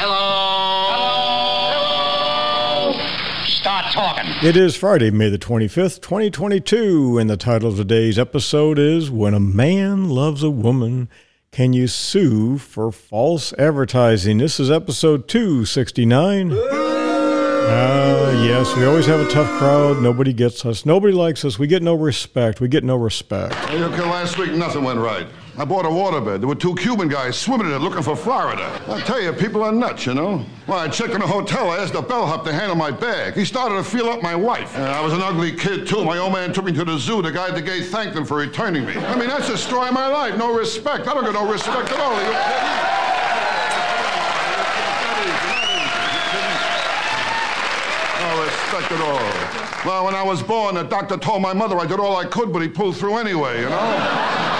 Hello. Hello. Start talking. It is Friday, May the 25th, 2022, and the title of today's episode is When a Man Loves a Woman, Can You Sue for False Advertising? This is episode 269. Ah, yes, we always have a tough crowd. Nobody gets us. Nobody likes us. We get no respect. We get no respect. Hey, okay, last week nothing went right. I bought a waterbed. There were two Cuban guys swimming in it looking for Florida. I tell you, people are nuts, you know. Well, I checked in a hotel. I asked the bellhop to handle my bag. He started to feel up my wife. Uh, I was an ugly kid, too. My old man took me to the zoo. The guy at the gate thanked him for returning me. I mean, that's the story of my life. No respect. I don't get no respect at all. Are you kidding? No respect at all. Well, when I was born, the doctor told my mother I did all I could, but he pulled through anyway, you know?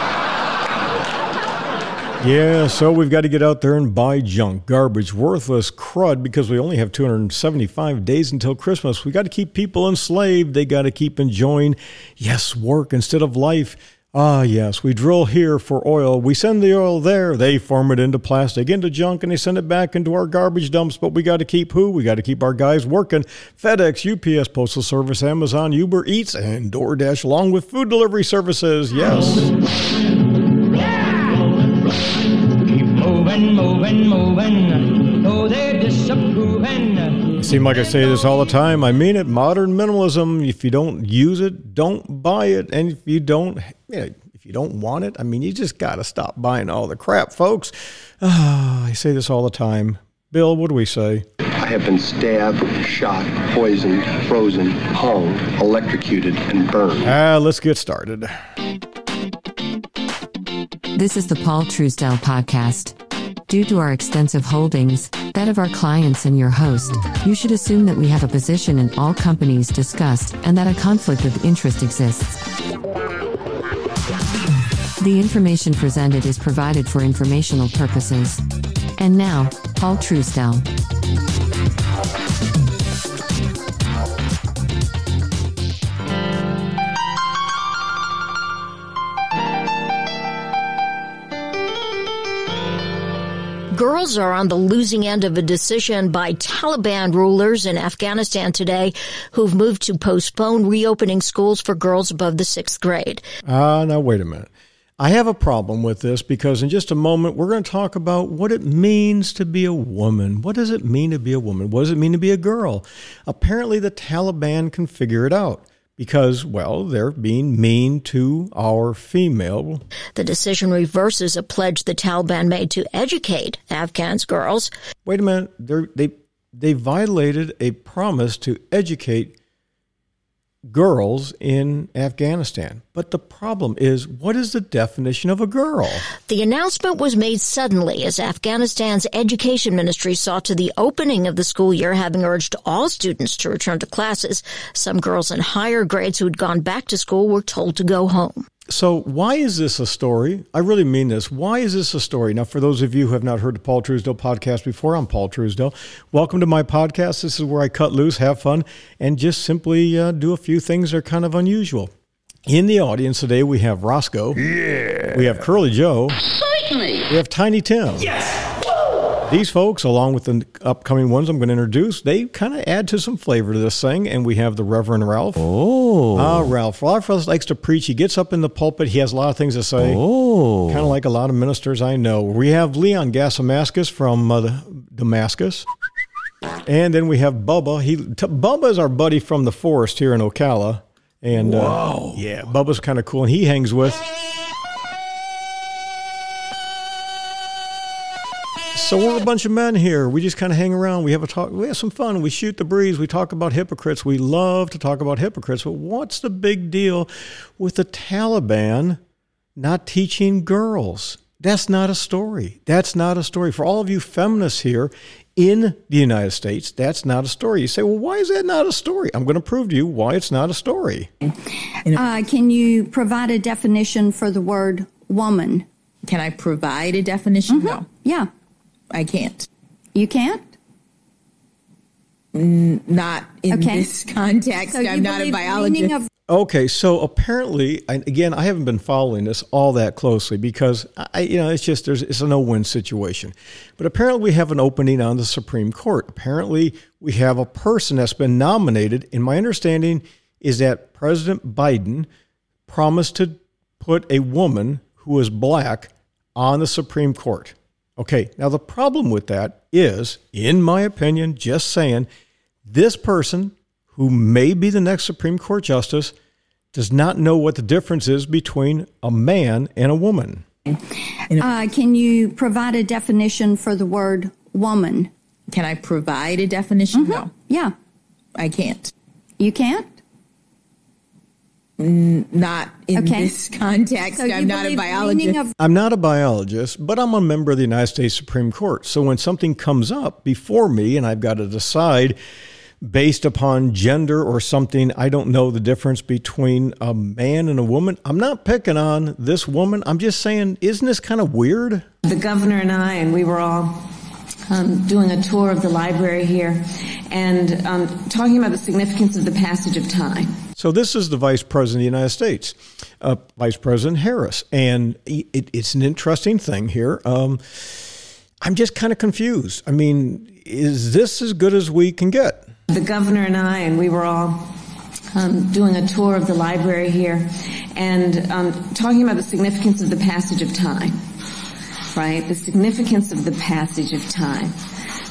Yeah, so we've got to get out there and buy junk, garbage, worthless crud because we only have 275 days until Christmas. We got to keep people enslaved. They got to keep enjoying, yes, work instead of life. Ah, yes, we drill here for oil. We send the oil there. They form it into plastic, into junk, and they send it back into our garbage dumps. But we got to keep who? We got to keep our guys working. FedEx, UPS, Postal Service, Amazon, Uber Eats, and DoorDash, along with food delivery services. Yes. Moving, moving, moving. Oh, they're disapproving. It seems like I say this all the time. I mean it. Modern minimalism. If you don't use it, don't buy it. And if you don't, yeah, if you don't want it, I mean, you just got to stop buying all the crap, folks. Ah, I say this all the time. Bill, what do we say? I have been stabbed, shot, poisoned, frozen, hung, electrocuted, and burned. Ah, let's get started. This is the Paul Truesdell podcast. Due to our extensive holdings, that of our clients and your host, you should assume that we have a position in all companies discussed and that a conflict of interest exists. The information presented is provided for informational purposes. And now, Paul Truesdell. Girls are on the losing end of a decision by Taliban rulers in Afghanistan today who've moved to postpone reopening schools for girls above the sixth grade. Ah, now wait a minute. I have a problem with this because in just a moment we're going to talk about what it means to be a woman. What does it mean to be a woman? What does it mean to be a girl? Apparently, the Taliban can figure it out because, well, they're being mean to our female. The decision reverses a pledge the Taliban made to educate Afghans girls. Wait a minute. They're, they they violated a promise to educate girls in Afghanistan. But the problem is, what is the definition of a girl? The announcement was made suddenly as Afghanistan's education ministry saw to the opening of the school year, having urged all students to return to classes. Some girls in higher grades who had gone back to school were told to go home. So, why is this a story? I really mean this. Why is this a story? Now, for those of you who have not heard the Paul Truesdell podcast before, I'm Paul Truesdell. Welcome to my podcast. This is where I cut loose, have fun, and just simply uh, do a few things that are kind of unusual. In the audience today, we have Roscoe. Yeah. We have Curly Joe. Certainly. We have Tiny Tim. Yes. These folks, along with the upcoming ones I'm going to introduce, they kind of add to some flavor to this thing. And we have the Reverend Ralph. Oh. Ah, Ralph. Ralph likes to preach. He gets up in the pulpit. He has a lot of things to say. Oh. Kind of like a lot of ministers I know. We have Leon Gasamascus from uh, Damascus. And then we have Bubba. He t- Bubba is our buddy from the forest here in Ocala. And uh, yeah, Bubba's kind of cool. And he hangs with. So we're a bunch of men here. We just kind of hang around. We have a talk. We have some fun. We shoot the breeze. We talk about hypocrites. We love to talk about hypocrites. But what's the big deal with the Taliban not teaching girls? That's not a story. That's not a story. For all of you feminists here in the United States, that's not a story. You say, well, why is that not a story? I'm going to prove to you why it's not a story. Uh, can you provide a definition for the word woman? Can I provide a definition? No, Yeah, I can't. you can't? Not in Okay. this context. So I'm not a biologist. of Okay, so apparently, and again, I haven't been following this all that closely because I, you know, it's just there's it's a no-win situation. But apparently, we have an opening on the Supreme Court. Apparently, we have a person that's been nominated. And my understanding is that President Biden promised to put a woman who is black on the Supreme Court. Okay, now the problem with that is, in my opinion, just saying, this person who may be the next Supreme Court justice does not know what the difference is between a man and a woman. uh, can you provide a definition for the word woman? Can I provide a definition? No, Yeah, I can't. you can't. Not in Okay. this context. So I'm not a biologist. of I'm not a biologist, but I'm a member of the United States Supreme Court. So when something comes up before me and I've got to decide based upon gender or something, I don't know the difference between a man and a woman. I'm not picking on this woman. I'm just saying, isn't this kind of weird? The governor and I, and we were all um, doing a tour of the library here and um, talking about the significance of the passage of time. So this is the Vice President of the United States, uh, Vice President Harris, and it, it's an interesting thing here. Um, I'm just kind of confused. I mean, is this as good as we can get? The governor and I, and we were all um, doing a tour of the library here and um, talking about the significance of the passage of time, right? The significance of the passage of time.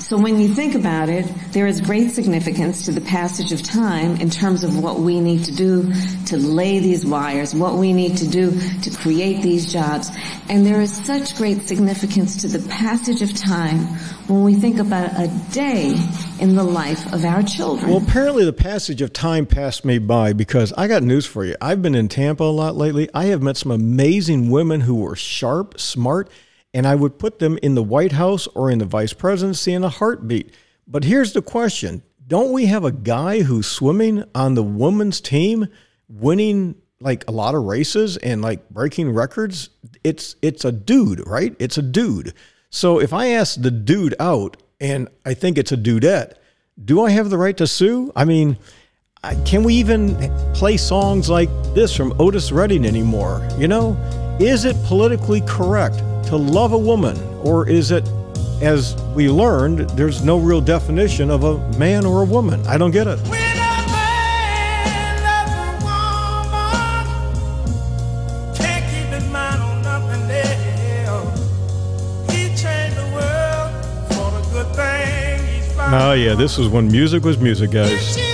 So when you think about it, there is great significance to the passage of time in terms of what we need to do to lay these wires, what we need to do to create these jobs. And there is such great significance to the passage of time when we think about a day in the life of our children. Well, apparently the passage of time passed me by because I got news for you. I've been in Tampa a lot lately. I have met some amazing women who were sharp, smart, and I would put them in the White House or in the vice presidency in a heartbeat. But here's the question Don't we have a guy who's swimming on the women's team, winning like a lot of races and like breaking records? It's it's a dude, right? It's a dude. So if I ask the dude out and I think it's a dudette, do I have the right to sue? I mean, can we even play songs like this from Otis Redding anymore? You know, is it politically correct to love a woman, or is it, as we learned, there's no real definition of a man or a woman? I don't get it. Oh yeah, this was when music was music, guys.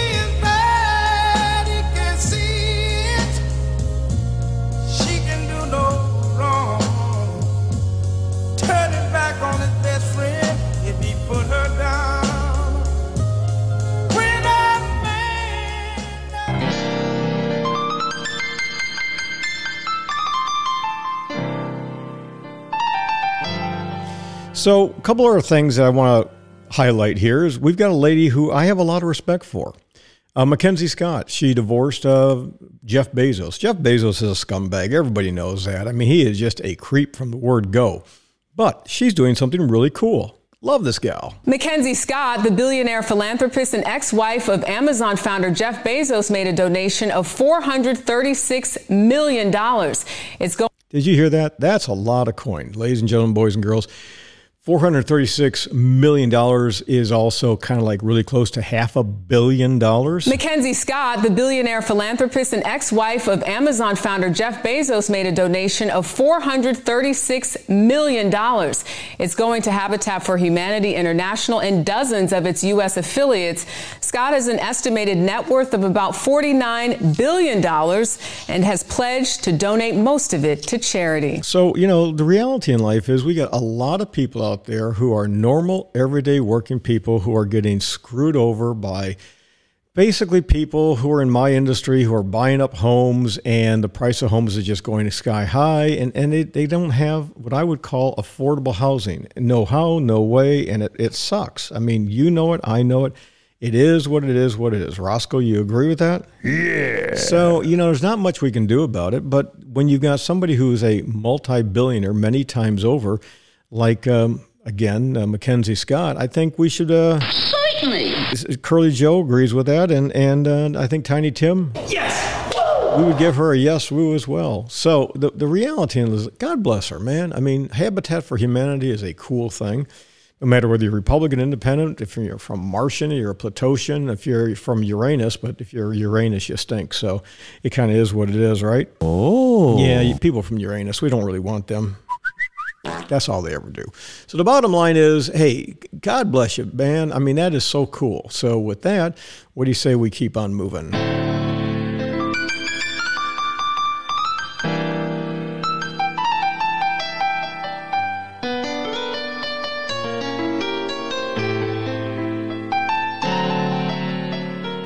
So, a couple other things that I want to highlight here is we've got a lady who I have a lot of respect for. Uh, Mackenzie Scott, she divorced uh, Jeff Bezos. Jeff Bezos is a scumbag. Everybody knows that. I mean, he is just a creep from the word go. But she's doing something really cool. Love this gal. Mackenzie Scott, the billionaire philanthropist and ex wife of Amazon founder Jeff Bezos, made a donation of $436 million. It's going Did you hear that? That's a lot of coin, ladies and gentlemen, boys and girls. $436 million is also kind of like really close to half a billion dollars. Mackenzie Scott, the billionaire philanthropist and ex wife of Amazon founder Jeff Bezos, made a donation of $436 million. It's going to Habitat for Humanity International and dozens of its U.S. affiliates. Scott has an estimated net worth of about $49 billion and has pledged to donate most of it to charity. So, you know, the reality in life is we got a lot of people out there who are normal, everyday working people who are getting screwed over by basically people who are in my industry who are buying up homes and the price of homes is just going sky high and, and they, they don't have what I would call affordable housing. No how, no way, and it, it sucks. I mean, you know it, I know it. It is what it is, what it is. Roscoe, you agree with that? Yeah. So, you know, there's not much we can do about it. But when you've got somebody who's a multi billionaire many times over, like, um, again, uh, Mackenzie Scott, I think we should uh, Certainly. Curly Joe agrees with that, and and uh, I think Tiny Tim. Yes. We would give her a yes woo as well. So the the reality is, God bless her, man. I mean, Habitat for Humanity is a cool thing. No matter whether you're Republican, Independent, if you're from Martian, you're a Platosian, if you're from Uranus, but if you're Uranus, you stink. So it kind of is what it is, right? Oh. Yeah, people from Uranus, we don't really want them. That's all they ever do. So the bottom line is, hey, God bless you, man. I mean, that is so cool. So with that, what do you say we keep on moving?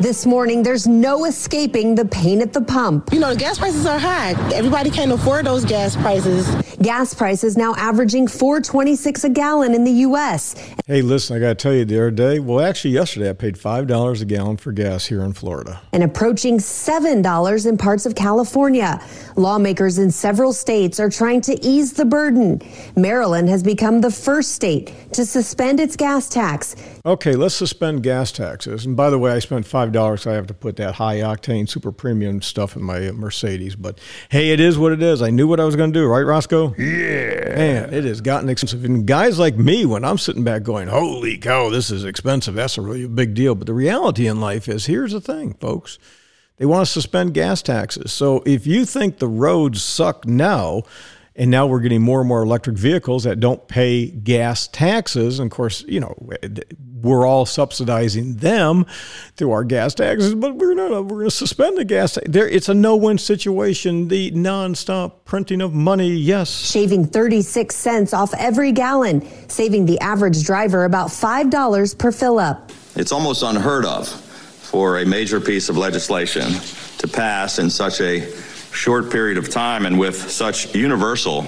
This morning, there's no escaping the pain at the pump. You know, the gas prices are high. Everybody can't afford those gas prices. Gas prices now averaging 4.26 a gallon in the U.S. Hey, listen, I got to tell you, the other day, well, actually, yesterday, I paid five dollars a gallon for gas here in Florida. and approaching $7 in parts of California. Lawmakers in several states are trying to ease the burden. Maryland has become the first state to suspend its gas tax. Okay, let's suspend gas taxes. And by the way, I spent five dollars. So I have to put that high octane, super premium stuff in my Mercedes. But hey, it is what it is. I knew what I was going to do, right, Roscoe? Yeah. Man, it has gotten expensive. And guys like me, when I'm sitting back going, "Holy cow, this is expensive," that's a really big deal. But the reality in life is, here's the thing, folks. They want to suspend gas taxes. So if you think the roads suck now, and now we're getting more and more electric vehicles that don't pay gas taxes. And of course, you know, we're all subsidizing them through our gas taxes, but we're not, we're going to suspend the gas. tax. There, it's a no-win situation. The nonstop printing of money, yes. Shaving 36 cents off every gallon, saving the average driver about $5 per fill up. It's almost unheard of for a major piece of legislation to pass in such a short period of time and with such universal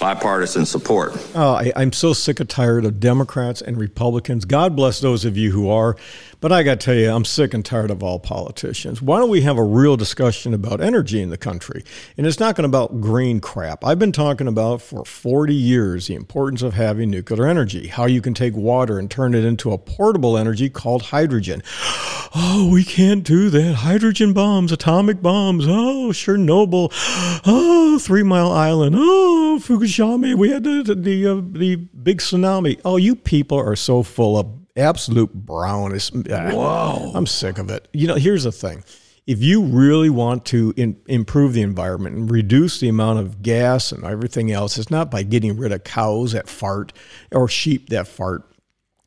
bipartisan support. Oh, I, I'm so sick and tired of Democrats and Republicans. God bless those of you who are. But I got to tell you, I'm sick and tired of all politicians. Why don't we have a real discussion about energy in the country? And it's not going to about green crap. I've been talking about for 40 years the importance of having nuclear energy, how you can take water and turn it into a portable energy called hydrogen. Oh, we can't do that. Hydrogen bombs, atomic bombs. Oh, Chernobyl. Oh, Three Mile Island. Oh, Fukushima. We had the the, uh, the big tsunami. Oh, you people are so full of absolute brown. It's, Whoa. I'm sick of it. You know, here's the thing. If you really want to in, improve the environment and reduce the amount of gas and everything else, it's not by getting rid of cows that fart or sheep that fart.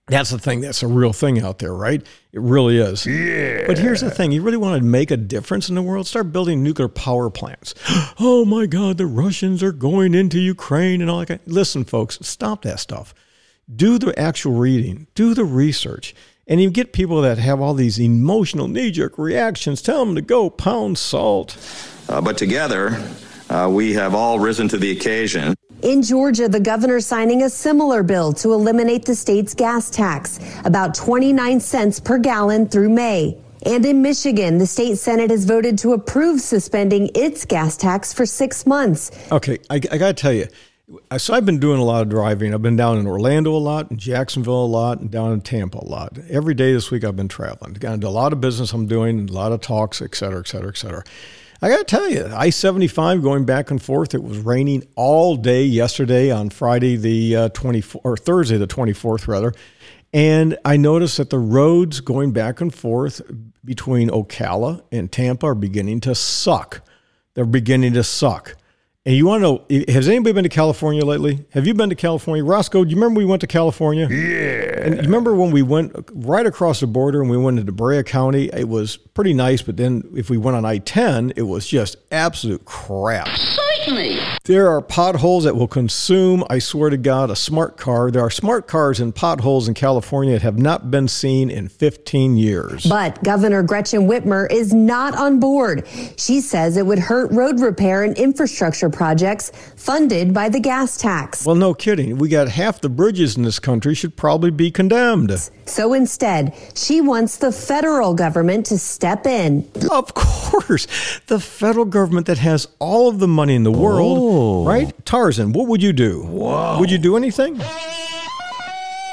That's the thing. That's a real thing out there, right? It really is. Yeah. But here's the thing: you really want to make a difference in the world, start building nuclear power plants. oh my God, the Russians are going into Ukraine and all that. Listen, folks, stop that stuff. Do the actual reading. Do the research. And you get people that have all these emotional knee-jerk reactions. Tell them to go pound salt. Uh, but together, uh, we have all risen to the occasion. In Georgia, the governor signing a similar bill to eliminate the state's gas tax, about 29 cents per gallon through May. And in Michigan, the state Senate has voted to approve suspending its gas tax for six months. Okay, I, I got to tell you. So I've been doing a lot of driving. I've been down in Orlando a lot, in Jacksonville a lot, and down in Tampa a lot. Every day this week I've been traveling. Got a lot of business I'm doing, a lot of talks, et cetera, et cetera, et cetera. I got to tell you, I 75 going back and forth. It was raining all day yesterday on Friday, the uh, 24th, or Thursday, the 24th, rather. And I noticed that the roads going back and forth between Ocala and Tampa are beginning to suck. They're beginning to suck. And you want to know, has anybody been to California lately? Have you been to California? Roscoe, do you remember we went to California? Yeah. And you remember when we went right across the border and we went into Brea County? It was pretty nice, but then if we went on I 10, it was just absolute crap. Certainly. There are potholes that will consume, I swear to God, a smart car. There are smart cars in potholes in California that have not been seen in 15 years. But Governor Gretchen Whitmer is not on board. She says it would hurt road repair and infrastructure projects funded by the gas tax. Well, no kidding. We got half the bridges in this country should probably be condemned. So instead, she wants the federal government to step in. Of course, the federal government that has all of the money in the world, Oh. right? Tarzan, what would you do? Wow. Would you do anything?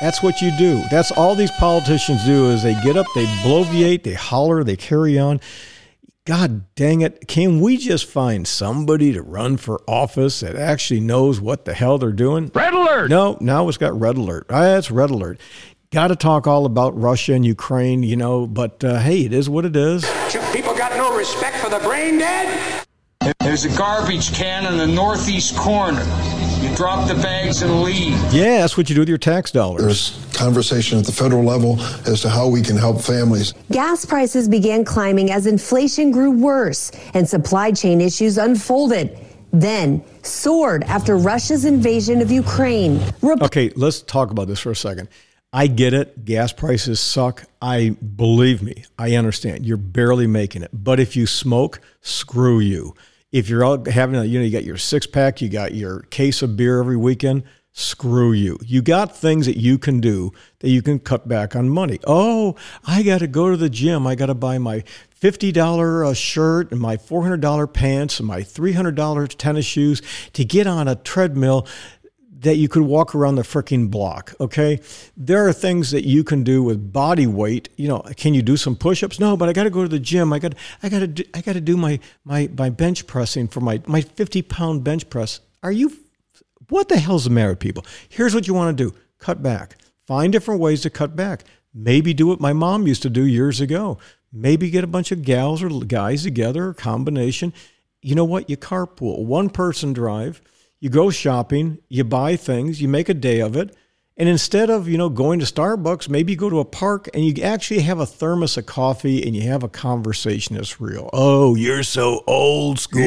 That's what you do. That's all these politicians do is they get up, they bloviate, they holler, they carry on. God dang it. Can we just find somebody to run for office that actually knows what the hell they're doing? Red alert! No, now it's got red alert. Ah, That's red alert. Got to talk all about Russia and Ukraine, you know, but uh, hey, it is what it is. You people got no respect for the brain dead? There's a garbage can in the northeast corner. You drop the bags and leave. Yeah, that's what you do with your tax dollars. There's conversation at the federal level as to how we can help families. Gas prices began climbing as inflation grew worse and supply chain issues unfolded. Then soared after Russia's invasion of Ukraine. Rep- Okay, let's talk about this for a second. I get it. Gas prices suck. I believe me. I understand. You're barely making it. But if you smoke, screw you. If you're out having, a, you know, you got your six pack, you got your case of beer every weekend, screw you. You got things that you can do that you can cut back on money. Oh, I got to go to the gym. I got to buy my $50 uh, shirt and my $400 pants and my $300 tennis shoes to get on a treadmill that you could walk around the freaking block. Okay. There are things that you can do with body weight. You know, can you do some push-ups? No, but I got to go to the gym. I got, I got to, do, I got to do my, my, my bench pressing for my, my 50 pound bench press. Are you, what the hell's the matter with people? Here's what you want to do. Cut back. Find different ways to cut back. Maybe do what my mom used to do years ago. Maybe get a bunch of gals or guys together, a combination. You know what? You carpool. One person drive you go shopping, you buy things, you make a day of it. And instead of, you know, going to Starbucks, maybe you go to a park and you actually have a thermos of coffee and you have a conversation that's real. Oh, you're so old school.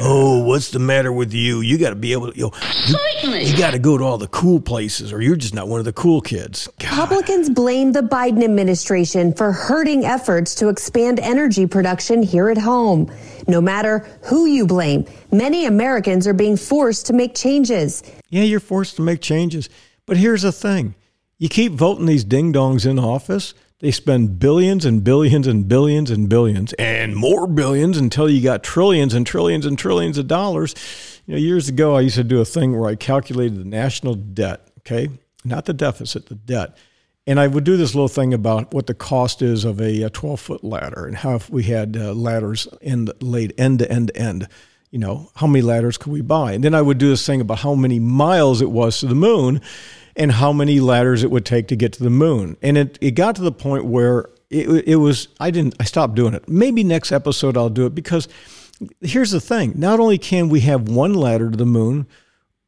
Oh, what's the matter with you? You got to be able to, you, know, you, Certainly. you got to go to all the cool places or you're just not one of the cool kids. Republicans blame the Biden administration for hurting efforts to expand energy production here at home. No matter who you blame, many Americans are being forced to make changes. Yeah, you're forced to make changes. But here's the thing you keep voting these ding dongs in office, they spend billions and billions and billions and billions and more billions until you got trillions and trillions and trillions of dollars. You know, years ago, I used to do a thing where I calculated the national debt, okay? Not the deficit, the debt. And I would do this little thing about what the cost is of a 12 foot ladder and how if we had uh, ladders in, laid end to end to end you know, how many ladders could we buy? And then I would do this thing about how many miles it was to the moon and how many ladders it would take to get to the moon. And it, it got to the point where it, it was, I didn't, I stopped doing it. Maybe next episode I'll do it because here's the thing. Not only can we have one ladder to the moon,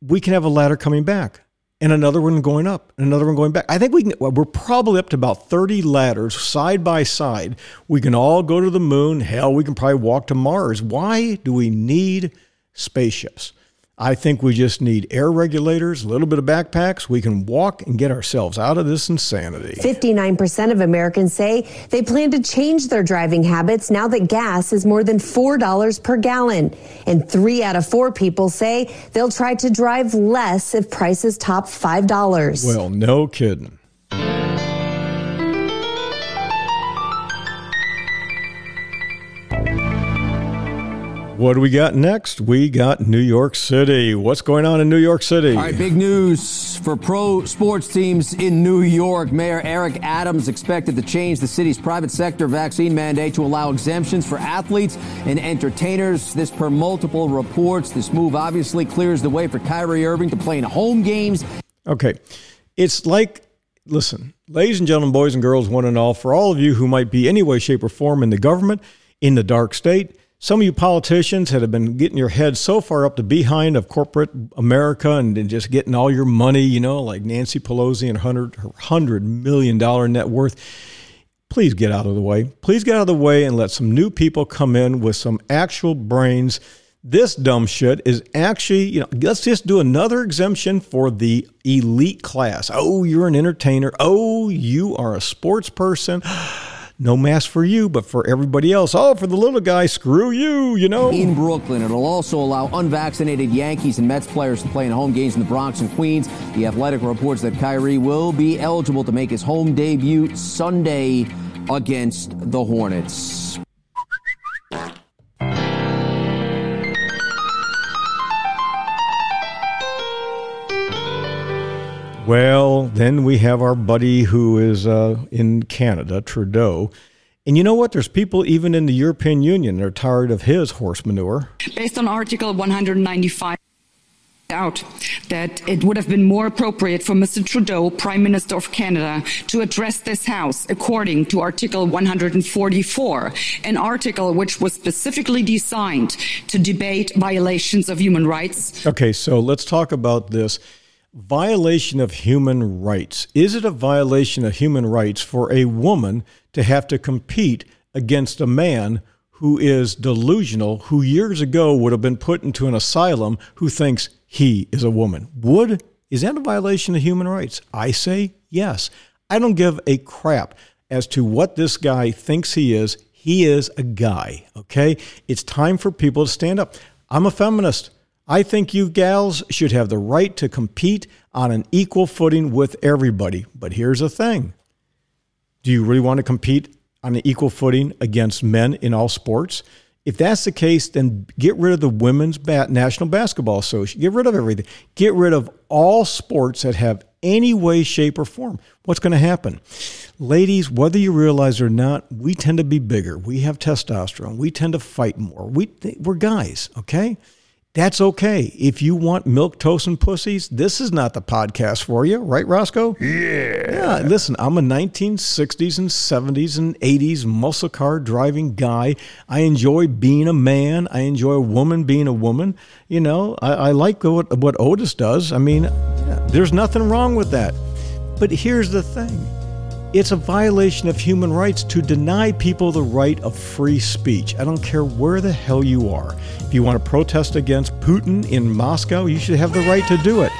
we can have a ladder coming back and another one going up, and another one going back. I think we can, well, we're probably up to about 30 ladders side by side. We can all go to the moon. Hell, we can probably walk to Mars. Why do we need spaceships? I think we just need air regulators, a little bit of backpacks. We can walk and get ourselves out of this insanity. 59% of Americans say they plan to change their driving habits now that gas is more than $4 per gallon. And three out of four people say they'll try to drive less if prices top $5. Well, no kidding. What do we got next? We got New York City. What's going on in New York City? All right, big news for pro sports teams in New York. Mayor Eric Adams expected to change the city's private sector vaccine mandate to allow exemptions for athletes and entertainers. This per multiple reports. This move obviously clears the way for Kyrie Irving to play in home games. Okay. It's like, listen, ladies and gentlemen, boys and girls, one and all, for all of you who might be any way, shape, or form in the government, in the dark state, some of you politicians that have been getting your head so far up the behind of corporate America and, and just getting all your money, you know, like Nancy Pelosi and her $100 million net worth. Please get out of the way. Please get out of the way and let some new people come in with some actual brains. This dumb shit is actually, you know, let's just do another exemption for the elite class. Oh, you're an entertainer. Oh, you are a sports person. Oh, No mask for you, but for everybody else. Oh, for the little guy, screw you, you know? In Brooklyn, it'll also allow unvaccinated Yankees and Mets players to play in home games in the Bronx and Queens. The Athletic reports that Kyrie will be eligible to make his home debut Sunday against the Hornets. Well, then we have our buddy who is uh, in Canada, Trudeau. And you know what? There's people even in the European Union that are tired of his horse manure. Based on Article 195 out that it would have been more appropriate for Mr. Trudeau, Prime Minister of Canada, to address this House according to Article 144, an article which was specifically designed to debate violations of human rights. Okay, so let's talk about this. Violation of human rights. Is it a violation of human rights for a woman to have to compete against a man who is delusional, who years ago would have been put into an asylum, who thinks he is a woman. Would is that a violation of human rights? I say yes. I don't give a crap as to what this guy thinks he is. He is a guy, okay? It's time for people to stand up. I'm a feminist. I think you gals should have the right to compete on an equal footing with everybody. But here's the thing do you really want to compete on an equal footing against men in all sports? If that's the case, then get rid of the Women's National Basketball Association. Get rid of everything. Get rid of all sports that have any way, shape, or form. What's going to happen? Ladies, whether you realize it or not, we tend to be bigger. We have testosterone. We tend to fight more. We, we're guys, okay? That's okay. If you want milk toast and pussies, this is not the podcast for you, right, Roscoe? Yeah. Yeah. Listen, I'm a 1960s and 70s and 80s muscle car driving guy. I enjoy being a man. I enjoy a woman being a woman. You know, I, I like what, what Otis does. I mean, yeah, there's nothing wrong with that. But here's the thing it's a violation of human rights to deny people the right of free speech. I don't care where the hell you are. If you want to protest against Putin in Moscow, you should have the right to do it.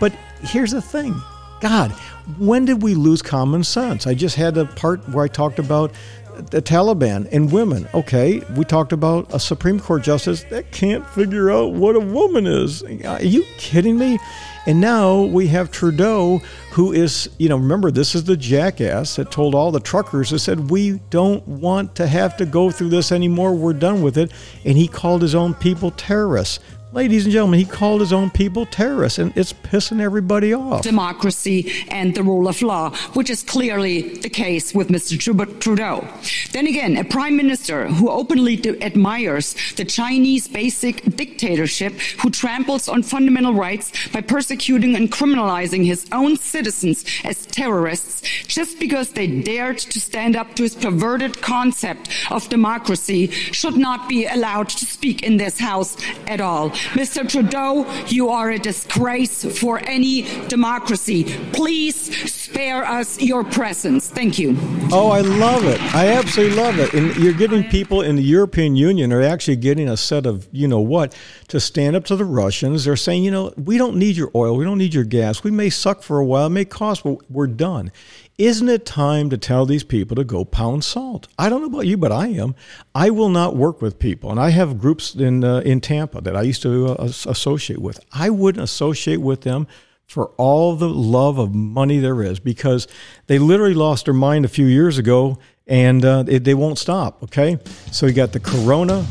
But here's the thing God, when did we lose common sense? I just had a part where I talked about the Taliban and women. Okay, we talked about a Supreme Court justice that can't figure out what a woman is. Are you kidding me? And now we have Trudeau, who is, you know, remember, this is the jackass that told all the truckers that said, we don't want to have to go through this anymore. We're done with it. And he called his own people terrorists. Ladies and gentlemen, he called his own people terrorists, and it's pissing everybody off. Democracy and the rule of law, which is clearly the case with Mr. Trudeau. Then again, a prime minister who openly admires the Chinese basic dictatorship, who tramples on fundamental rights by persecuting and criminalizing his own citizens as terrorists just because they dared to stand up to his perverted concept of democracy, should not be allowed to speak in this House at all. Mr. Trudeau, you are a disgrace for any democracy. Please spare us your presence. Thank you. Oh, I love it. I absolutely love it. And you're getting people in the European Union are actually getting a set of, you know what, to stand up to the Russians. They're saying, you know, we don't need your oil. We don't need your gas. We may suck for a while. It may cost, but we're done. Isn't it time to tell these people to go pound salt? I don't know about you, but I am. I will not work with people, and I have groups in uh, in Tampa that I used to uh, associate with. I wouldn't associate with them for all the love of money there is because they literally lost their mind a few years ago and uh, they won't stop. Okay, so we got the corona,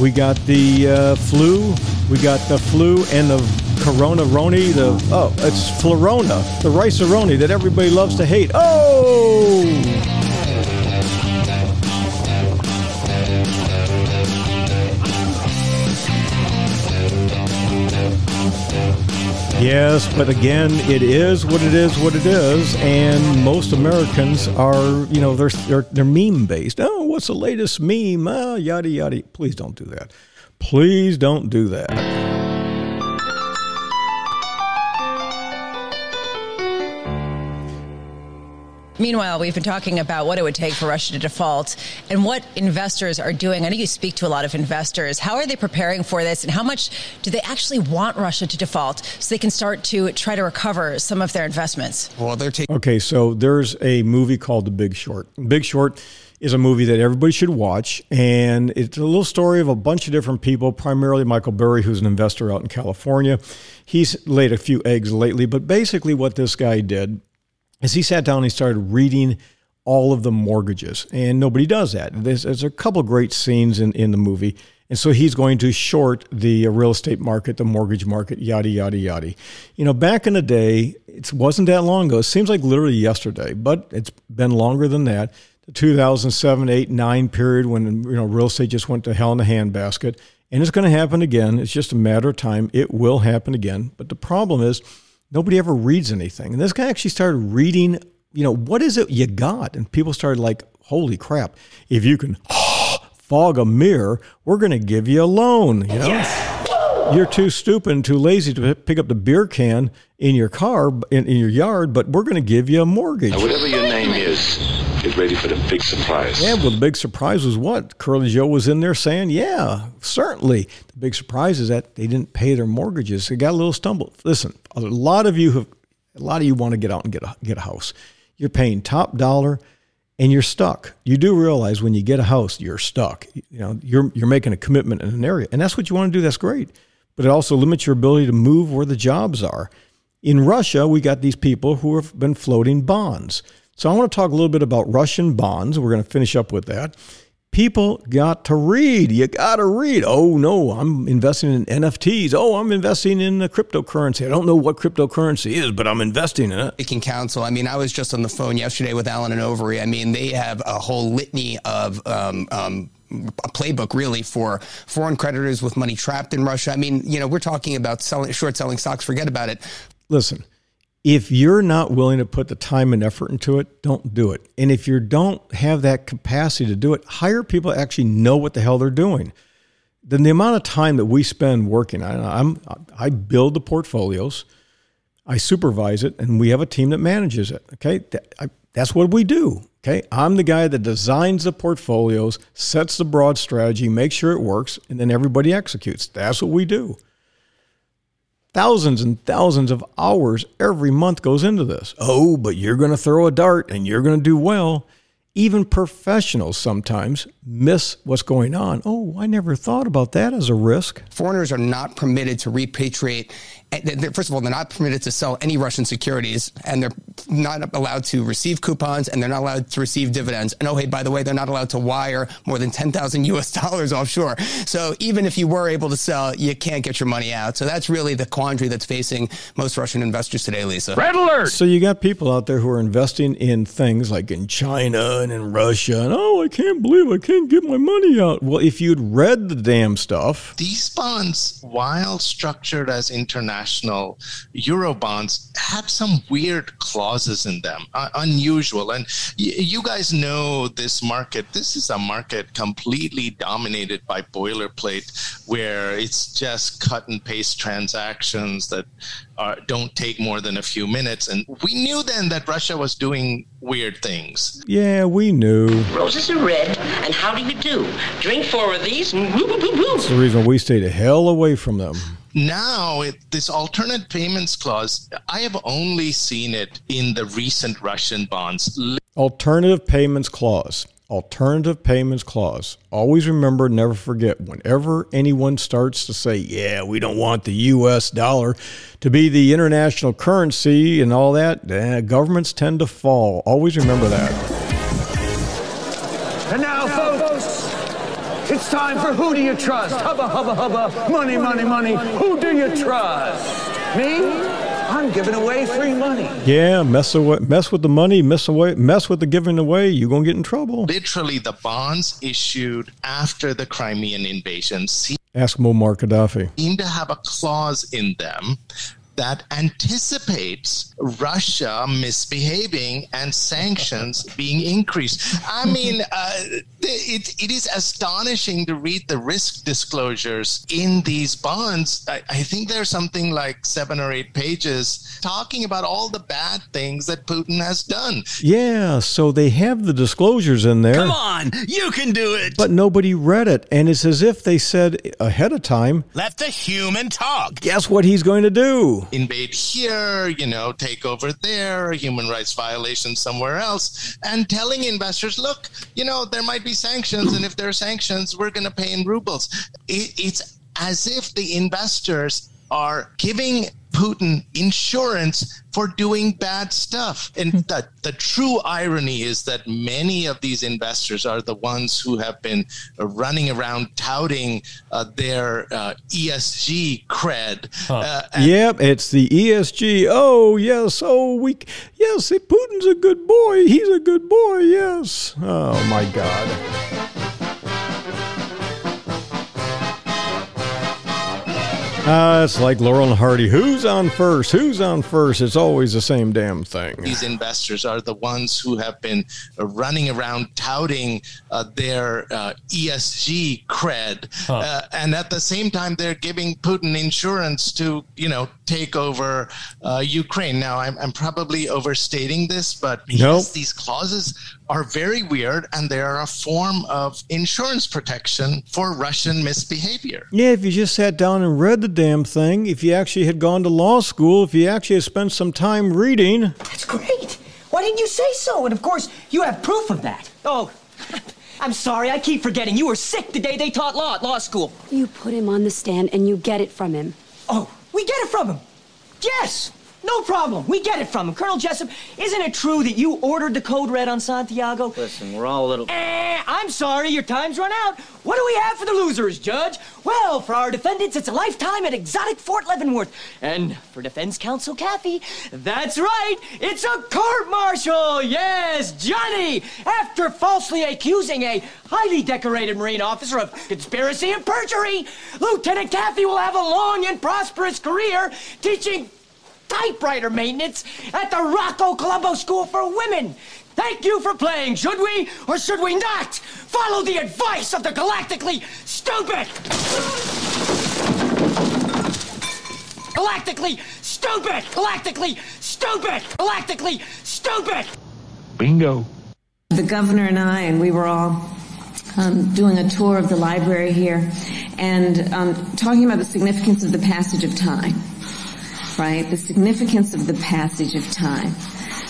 we got the uh, flu, we got the flu and the corona roni, the oh, it's florona, the rice roni that everybody loves to hate. Oh. Yes, but again, it is what it is, what it is, and most Americans are, you know, they're they're, they're meme based. Oh, what's the latest meme? Oh, yada yada. Please don't do that. Please don't do that. Meanwhile, we've been talking about what it would take for Russia to default and what investors are doing. I know you speak to a lot of investors. How are they preparing for this, and how much do they actually want Russia to default so they can start to try to recover some of their investments? Well, they're taking. Okay, so there's a movie called The Big Short. Big Short is a movie that everybody should watch, and it's a little story of a bunch of different people, primarily Michael Burry, who's an investor out in California. He's laid a few eggs lately, but basically, what this guy did as he sat down, he started reading all of the mortgages, and nobody does that. There's, there's a couple great scenes in, in the movie, And so he's going to short the uh, real estate market, the mortgage market, yada, yada, yada. You know, back in the day, it wasn't that long ago. It seems like literally yesterday, but it's been longer than that. The 2007, 8, 9 period when, you know, real estate just went to hell in a handbasket. And it's going to happen again. It's just a matter of time. It will happen again. But the problem is, nobody ever reads anything. And this guy actually started reading, you know, what is it you got? And people started like, holy crap, if you can fog a mirror, we're going to give you a loan. You know, yes. you're too stupid and too lazy to pick up the beer can in your car in, in your yard, but we're going to give you a mortgage. Now, whatever your name is, get ready for the big surprise. Yeah, well, the big surprise was what? Curly Joe was in there saying, "Yeah, certainly." The big surprise is that they didn't pay their mortgages. They got a little stumble. Listen, a lot of you have, a lot of you want to get out and get a get a house. You're paying top dollar and you're stuck. You do realize when you get a house, you're stuck. You know, you're you're making a commitment in an area, and that's what you want to do. That's great, but it also limits your ability to move where the jobs are. In Russia, we got these people who have been floating bonds. So I want to talk a little bit about Russian bonds. We're going to finish up with that people got to read. You got to read. Oh, no, I'm investing in NFTs. Oh, I'm investing in the cryptocurrency. I don't know what cryptocurrency is, but I'm investing in it. Making counsel. I mean, I was just on the phone yesterday with Allen & Overy. I mean, they have a whole litany of um, um, a playbook really for foreign creditors with money trapped in Russia. I mean, you know, we're talking about selling short selling stocks. Forget about it. Listen, if you're not willing to put the time and effort into it, don't do it. And if you don't have that capacity to do it, hire people that actually know what the hell they're doing. Then the amount of time that we spend working, I, I'm, I build the portfolios, I supervise it, and we have a team that manages it. Okay, that, I, that's what we do. Okay, I'm the guy that designs the portfolios, sets the broad strategy, makes sure it works, and then everybody executes. That's what we do. Thousands and thousands of hours every month goes into this. Oh, but you're going to throw a dart and you're going to do well. Even professionals sometimes miss what's going on. Oh, I never thought about that as a risk. Foreigners are not permitted to repatriate eh, first of all, they're not permitted to sell any Russian securities, and they're not allowed to receive coupons, and they're not allowed to receive dividends. And oh, hey, by the way, they're not allowed to wire more than 10,000 US dollars offshore. So even if you were able to sell, you can't get your money out. So that's really the quandary that's facing most Russian investors today, Lisa. Red alert! So you got people out there who are investing in things like in China in Russia, and oh, I can't believe I can't get my money out. Well, if you'd read the damn stuff. These bonds, while structured as international, international euro bonds have some weird clauses in them, uh, unusual. And y- you guys know this market. This is a market completely dominated by boilerplate, where it's just cut and paste transactions that are, don't take more than a few minutes. And we knew then that Russia was doing weird things. Yeah, we knew. Roses are red, and how do you do? Drink four of these, That's the reason we stayed the hell away from them. Now, it, this alternate payments clause, I have only seen it in the recent Russian bonds. Alternative payments clause. Alternative payments clause. Always remember, never forget, whenever anyone starts to say, yeah, we don't want the US dollar to be the international currency and all that, eh, governments tend to fall. Always remember that. And now, folks, it's time for Who Do You Trust? Hubba, hubba, hubba, money, money, money. Who do you trust? Me? I'm giving away free money. Yeah, mess away, mess with the money, mess away, mess with the giving away. You're gonna get in trouble. Literally, the bonds issued after the Crimean invasion seem, Ask Muammar Gaddafi. seem to have a clause in them that anticipates Russia misbehaving and sanctions being increased. I mean, uh, it, it is astonishing to read the risk disclosures in these bonds. I, I think there's something like seven or eight pages talking about all the bad things that Putin has done. Yeah, so they have the disclosures in there. Come on, you can do it. But nobody read it. And it's as if they said ahead of time, Let the human talk. guess what he's going to do? Invade here, you know, take over there, human rights violations somewhere else, and telling investors, look, you know, there might be sanctions, and if there are sanctions, we're going to pay in rubles. It, it's as if the investors are giving Putin insurance for doing bad stuff. And Hmm. the, the true irony is that many of these investors are the ones who have been uh, running around touting uh, their uh, ESG cred. Uh, Yep, it's the ESG. Oh, yes. Oh, we. Yes, Putin's a good boy. He's a good boy. Yes. Oh, my God. Uh, it's like Laurel and Hardy. Who's on first? Who's on first? It's always the same damn thing. these investors are the ones who have been uh, running around touting uh, their uh, ESG cred, uh, and at the same time they're giving Putin insurance to you know take over uh, Ukraine. Now I'm, I'm probably overstating this, but yes, Nope. these clauses are very weird, and they are a form of insurance protection for Russian misbehavior. Yeah, if you just sat down and read the damn thing, if you actually had gone to law school, if you actually had spent some time reading. That's great. Why didn't you say so? And of course, you have proof of that. Oh, I'm sorry. I keep forgetting. You were sick the day they taught law at law school. You put him on the stand and you get it from him. Oh, we get it from him. Yes, no problem. We get it from him. Colonel Jessep, isn't it true that you ordered the code red on Santiago? Listen, we're all a little. Eh, I'm sorry, your time's run out. What do we have for the losers, Judge? Well, for our defendants, it's a lifetime at exotic Fort Leavenworth. And for defense counsel Kaffee, that's right, it's a court martial. Yes, Johnny. After falsely accusing a highly decorated Marine officer of conspiracy and perjury, Lieutenant Kaffee will have a long and prosperous career teaching typewriter maintenance at the Rocco Colombo School for Women. Thank you for playing. Should we or should we not follow the advice of the galactically stupid? Galactically stupid! Galactically stupid! Galactically stupid! Bingo. The governor and I, and we were all um, doing a tour of the library here and um, talking about the significance of the passage of time, right? The significance of the passage of time.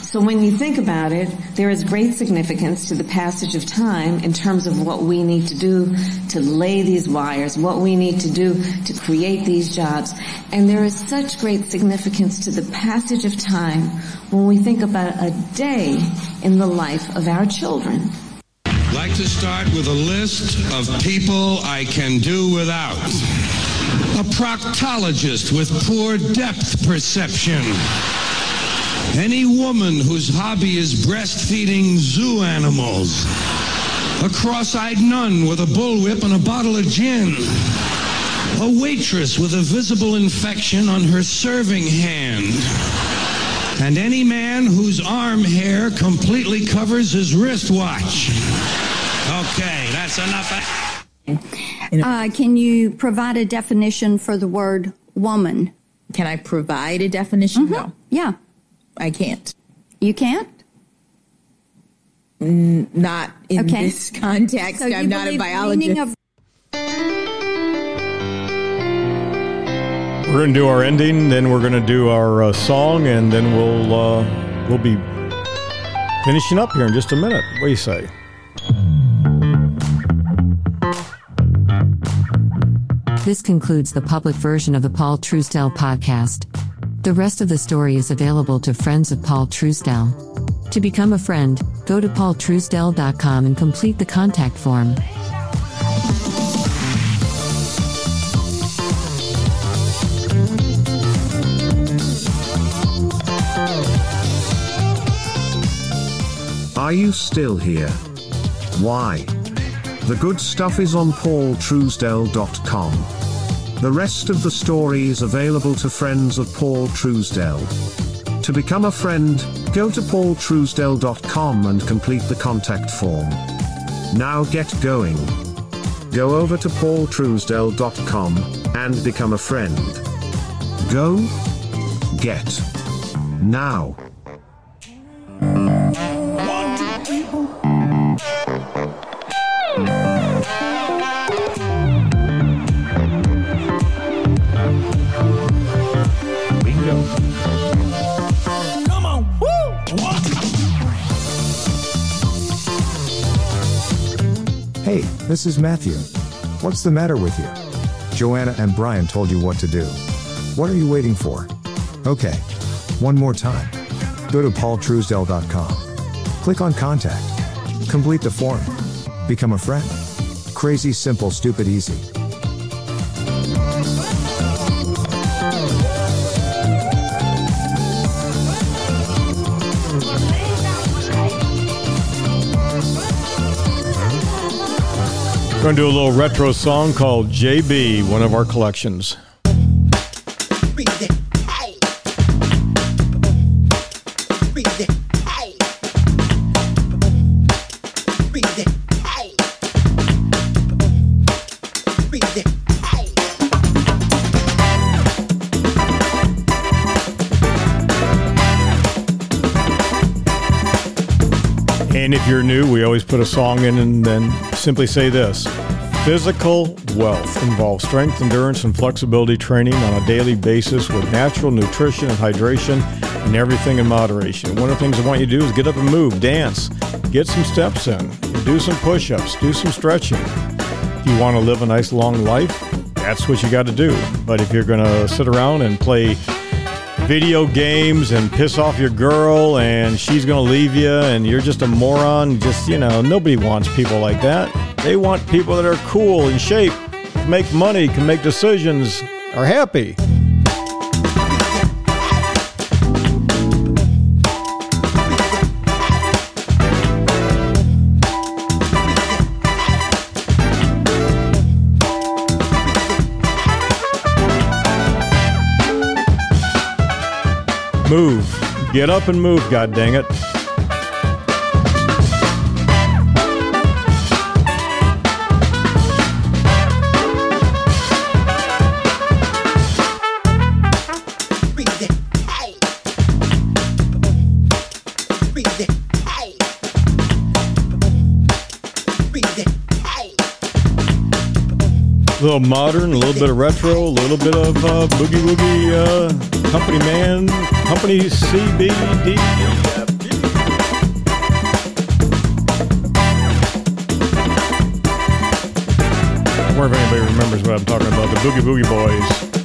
So when you think about it, there is great significance to the passage of time in terms of what we need to do to lay these wires, what we need to do to create these jobs. And there is such great significance to the passage of time when we think about a day in the life of our children. I'd like to start with a list of people I can do without. A proctologist with poor depth perception. Any woman whose hobby is breastfeeding zoo animals. A cross-eyed nun with a bullwhip and a bottle of gin. A waitress with a visible infection on her serving hand. And any man whose arm hair completely covers his wristwatch. Okay, that's enough. Uh, can you provide a definition for the word woman? Can I provide a definition? No. Yeah. I can't. You can't? N- not in Okay. this context. So I'm not a biologist. of- We're gonna do our ending, then we're gonna do our uh, song, and then we'll uh, we'll be finishing up here in just a minute. What do you say? This concludes the public version of the Paul Truesdell podcast. The rest of the story is available to friends of Paul Truesdell. To become a friend, go to paultruesdell.com and complete the contact form. Are you still here? Why? The good stuff is on paultruesdell.com. The rest of the story is available to friends of Paul Truesdell. To become a friend, go to paultruesdell.com and complete the contact form. Now get going. Go over to paultruesdell.com and become a friend. Go. Get. Now. Is Matthew. What's the matter with you? Joanna and Brian told you what to do. What are you waiting for? Okay. One more time. Go to paultruesdell.com. Click on contact. Complete the form. Become a friend. Crazy, simple, stupid, easy. We're going to do a little retro song called JB, one of our collections. And if you're new, we always put a song in and then simply say this Physical wealth involves strength, endurance, and flexibility training on a daily basis with natural nutrition and hydration and everything in moderation. One of the things I want you to do is get up and move, dance, get some steps in, do some push ups, do some stretching. If you want to live a nice long life, that's what you got to do. But if you're going to sit around and play video games and piss off your girl and she's going to leave you and you're just a moron, just, you know, nobody wants people like that. They want people that are cool, in shape, make money, can make decisions, are happy. Move. Get up and move, god dang it. A little modern, a little bit of retro, a little bit of uh, boogie woogie uh, company man, company CBD. Wonder if anybody remembers what I'm talking about. The Boogie Boogie Boys.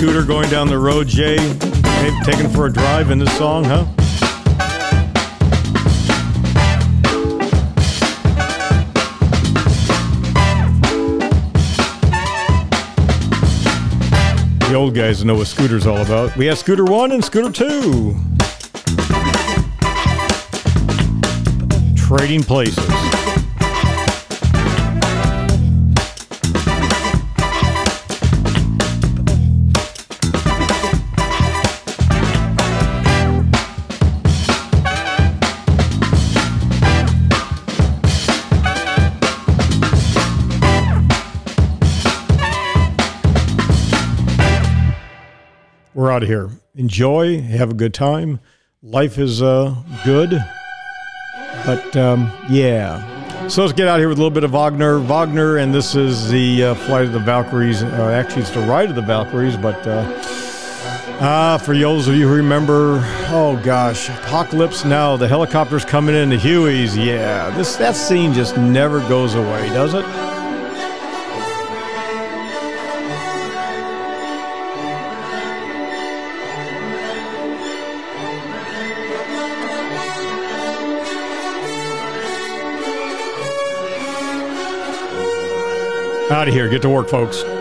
Scooter going down the road, Jay? Taking for a drive in this song, huh? The old guys know what Scooter's all about. We have Scooter 1 and Scooter 2. Trading places. Out of here. Enjoy. Have a good time. Life is uh, good. But um, yeah. So let's get out here with a little bit of Wagner. Wagner, and this is the uh, Flight of the Valkyries. Uh, actually, it's the Ride of the Valkyries, but uh, uh, for those of you who remember, oh gosh, Apocalypse Now, the helicopters coming in, the Hueys. Yeah, this that scene just never goes away, does it? Out of here. Get to work, folks.